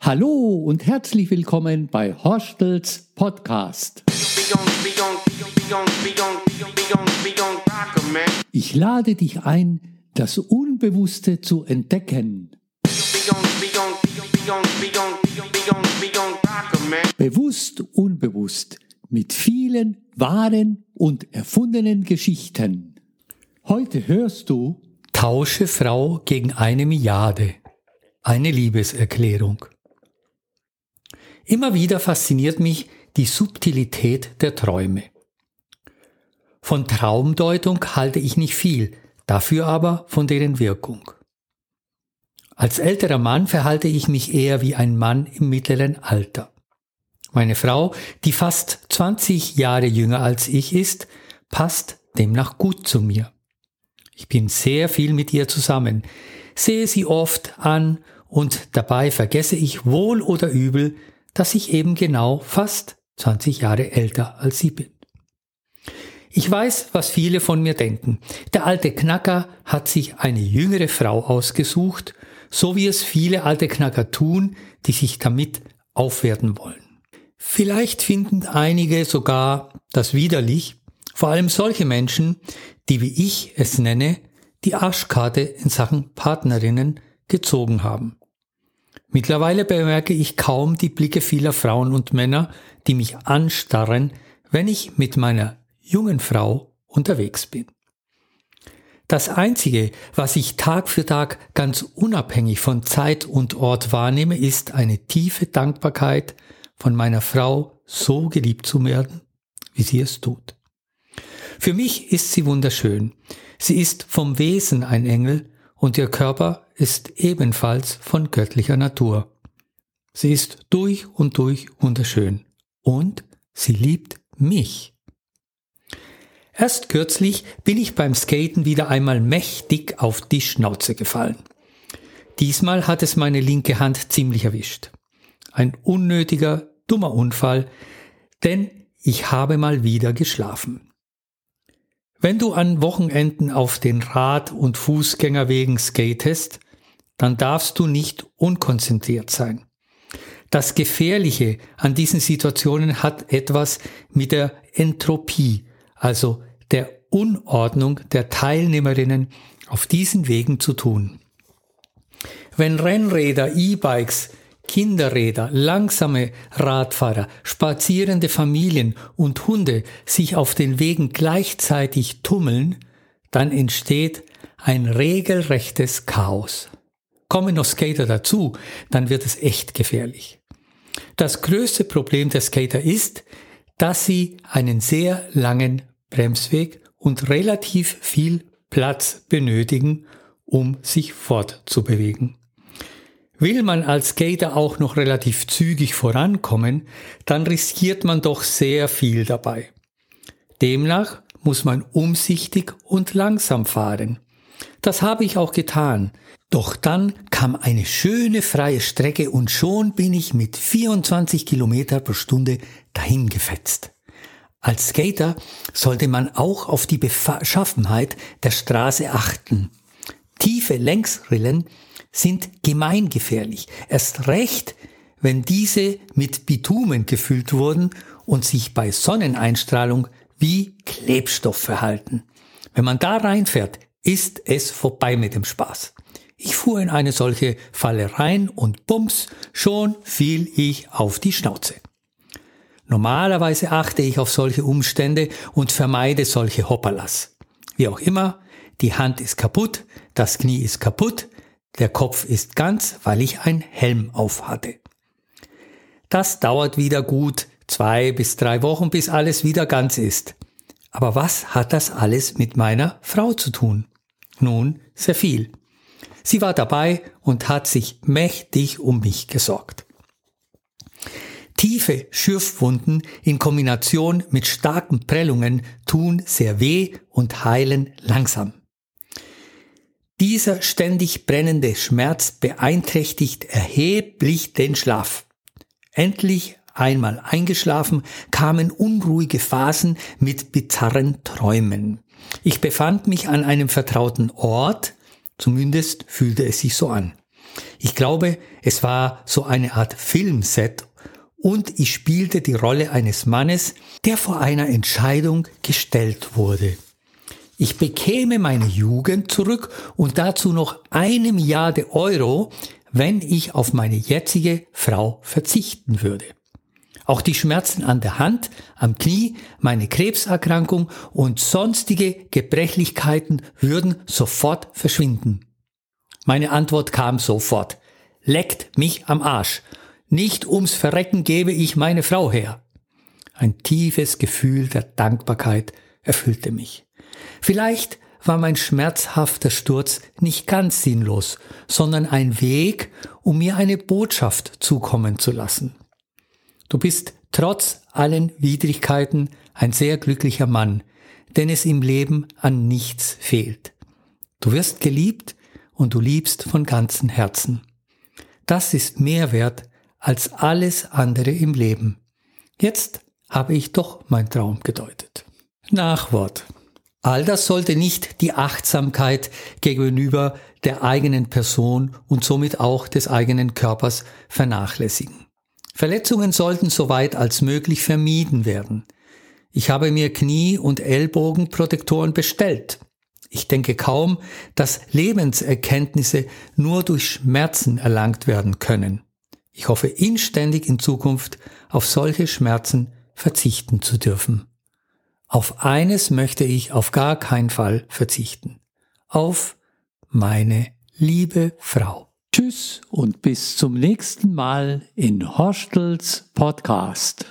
Hallo und herzlich willkommen bei Horstels Podcast. Ich lade dich ein, das Unbewusste zu entdecken. Bewusst, unbewusst, mit vielen wahren und erfundenen Geschichten. Heute hörst du Tausche Frau gegen eine Milliarde. Eine Liebeserklärung. Immer wieder fasziniert mich die Subtilität der Träume. Von Traumdeutung halte ich nicht viel, dafür aber von deren Wirkung. Als älterer Mann verhalte ich mich eher wie ein Mann im mittleren Alter. Meine Frau, die fast 20 Jahre jünger als ich ist, passt demnach gut zu mir. Ich bin sehr viel mit ihr zusammen, sehe sie oft an und dabei vergesse ich wohl oder übel, dass ich eben genau fast 20 Jahre älter als sie bin. Ich weiß, was viele von mir denken. Der alte Knacker hat sich eine jüngere Frau ausgesucht, so wie es viele alte Knacker tun, die sich damit aufwerten wollen. Vielleicht finden einige sogar das widerlich, vor allem solche Menschen, die wie ich es nenne, die Arschkarte in Sachen Partnerinnen gezogen haben. Mittlerweile bemerke ich kaum die Blicke vieler Frauen und Männer, die mich anstarren, wenn ich mit meiner jungen Frau unterwegs bin. Das Einzige, was ich Tag für Tag ganz unabhängig von Zeit und Ort wahrnehme, ist eine tiefe Dankbarkeit, von meiner Frau so geliebt zu werden, wie sie es tut. Für mich ist sie wunderschön. Sie ist vom Wesen ein Engel und ihr Körper ist ebenfalls von göttlicher Natur. Sie ist durch und durch wunderschön und sie liebt mich. Erst kürzlich bin ich beim Skaten wieder einmal mächtig auf die Schnauze gefallen. Diesmal hat es meine linke Hand ziemlich erwischt. Ein unnötiger, dummer Unfall, denn ich habe mal wieder geschlafen. Wenn du an Wochenenden auf den Rad- und Fußgängerwegen skatest, dann darfst du nicht unkonzentriert sein. Das Gefährliche an diesen Situationen hat etwas mit der Entropie, also der Unordnung der Teilnehmerinnen auf diesen Wegen zu tun. Wenn Rennräder, E-Bikes, Kinderräder, langsame Radfahrer, spazierende Familien und Hunde sich auf den Wegen gleichzeitig tummeln, dann entsteht ein regelrechtes Chaos. Kommen noch Skater dazu, dann wird es echt gefährlich. Das größte Problem der Skater ist, dass sie einen sehr langen Bremsweg und relativ viel Platz benötigen, um sich fortzubewegen. Will man als Skater auch noch relativ zügig vorankommen, dann riskiert man doch sehr viel dabei. Demnach muss man umsichtig und langsam fahren. Das habe ich auch getan. Doch dann kam eine schöne freie Strecke und schon bin ich mit 24 Kilometer pro Stunde dahin gefetzt. Als Skater sollte man auch auf die Beschaffenheit der Straße achten. Tiefe Längsrillen sind gemeingefährlich. Erst recht, wenn diese mit Bitumen gefüllt wurden und sich bei Sonneneinstrahlung wie Klebstoff verhalten. Wenn man da reinfährt, ist es vorbei mit dem Spaß. Ich fuhr in eine solche Falle rein und bums, schon fiel ich auf die Schnauze. Normalerweise achte ich auf solche Umstände und vermeide solche Hopperlas. Wie auch immer, die Hand ist kaputt, das Knie ist kaputt, der Kopf ist ganz, weil ich ein Helm auf hatte. Das dauert wieder gut zwei bis drei Wochen, bis alles wieder ganz ist. Aber was hat das alles mit meiner Frau zu tun? Nun, sehr viel. Sie war dabei und hat sich mächtig um mich gesorgt. Tiefe Schürfwunden in Kombination mit starken Prellungen tun sehr weh und heilen langsam. Dieser ständig brennende Schmerz beeinträchtigt erheblich den Schlaf. Endlich einmal eingeschlafen, kamen unruhige Phasen mit bizarren Träumen. Ich befand mich an einem vertrauten Ort, zumindest fühlte es sich so an. Ich glaube, es war so eine Art Filmset und ich spielte die Rolle eines Mannes, der vor einer Entscheidung gestellt wurde. Ich bekäme meine Jugend zurück und dazu noch eine Milliarde Euro, wenn ich auf meine jetzige Frau verzichten würde. Auch die Schmerzen an der Hand, am Knie, meine Krebserkrankung und sonstige Gebrechlichkeiten würden sofort verschwinden. Meine Antwort kam sofort. Leckt mich am Arsch. Nicht ums Verrecken gebe ich meine Frau her. Ein tiefes Gefühl der Dankbarkeit erfüllte mich. Vielleicht war mein schmerzhafter Sturz nicht ganz sinnlos, sondern ein Weg, um mir eine Botschaft zukommen zu lassen. Du bist trotz allen Widrigkeiten ein sehr glücklicher Mann, denn es im Leben an nichts fehlt. Du wirst geliebt und du liebst von ganzem Herzen. Das ist mehr wert als alles andere im Leben. Jetzt habe ich doch mein Traum gedeutet. Nachwort. All das sollte nicht die Achtsamkeit gegenüber der eigenen Person und somit auch des eigenen Körpers vernachlässigen. Verletzungen sollten so weit als möglich vermieden werden. Ich habe mir Knie- und Ellbogenprotektoren bestellt. Ich denke kaum, dass Lebenserkenntnisse nur durch Schmerzen erlangt werden können. Ich hoffe inständig in Zukunft auf solche Schmerzen verzichten zu dürfen. Auf eines möchte ich auf gar keinen Fall verzichten. Auf meine liebe Frau. Tschüss und bis zum nächsten Mal in Horstels Podcast.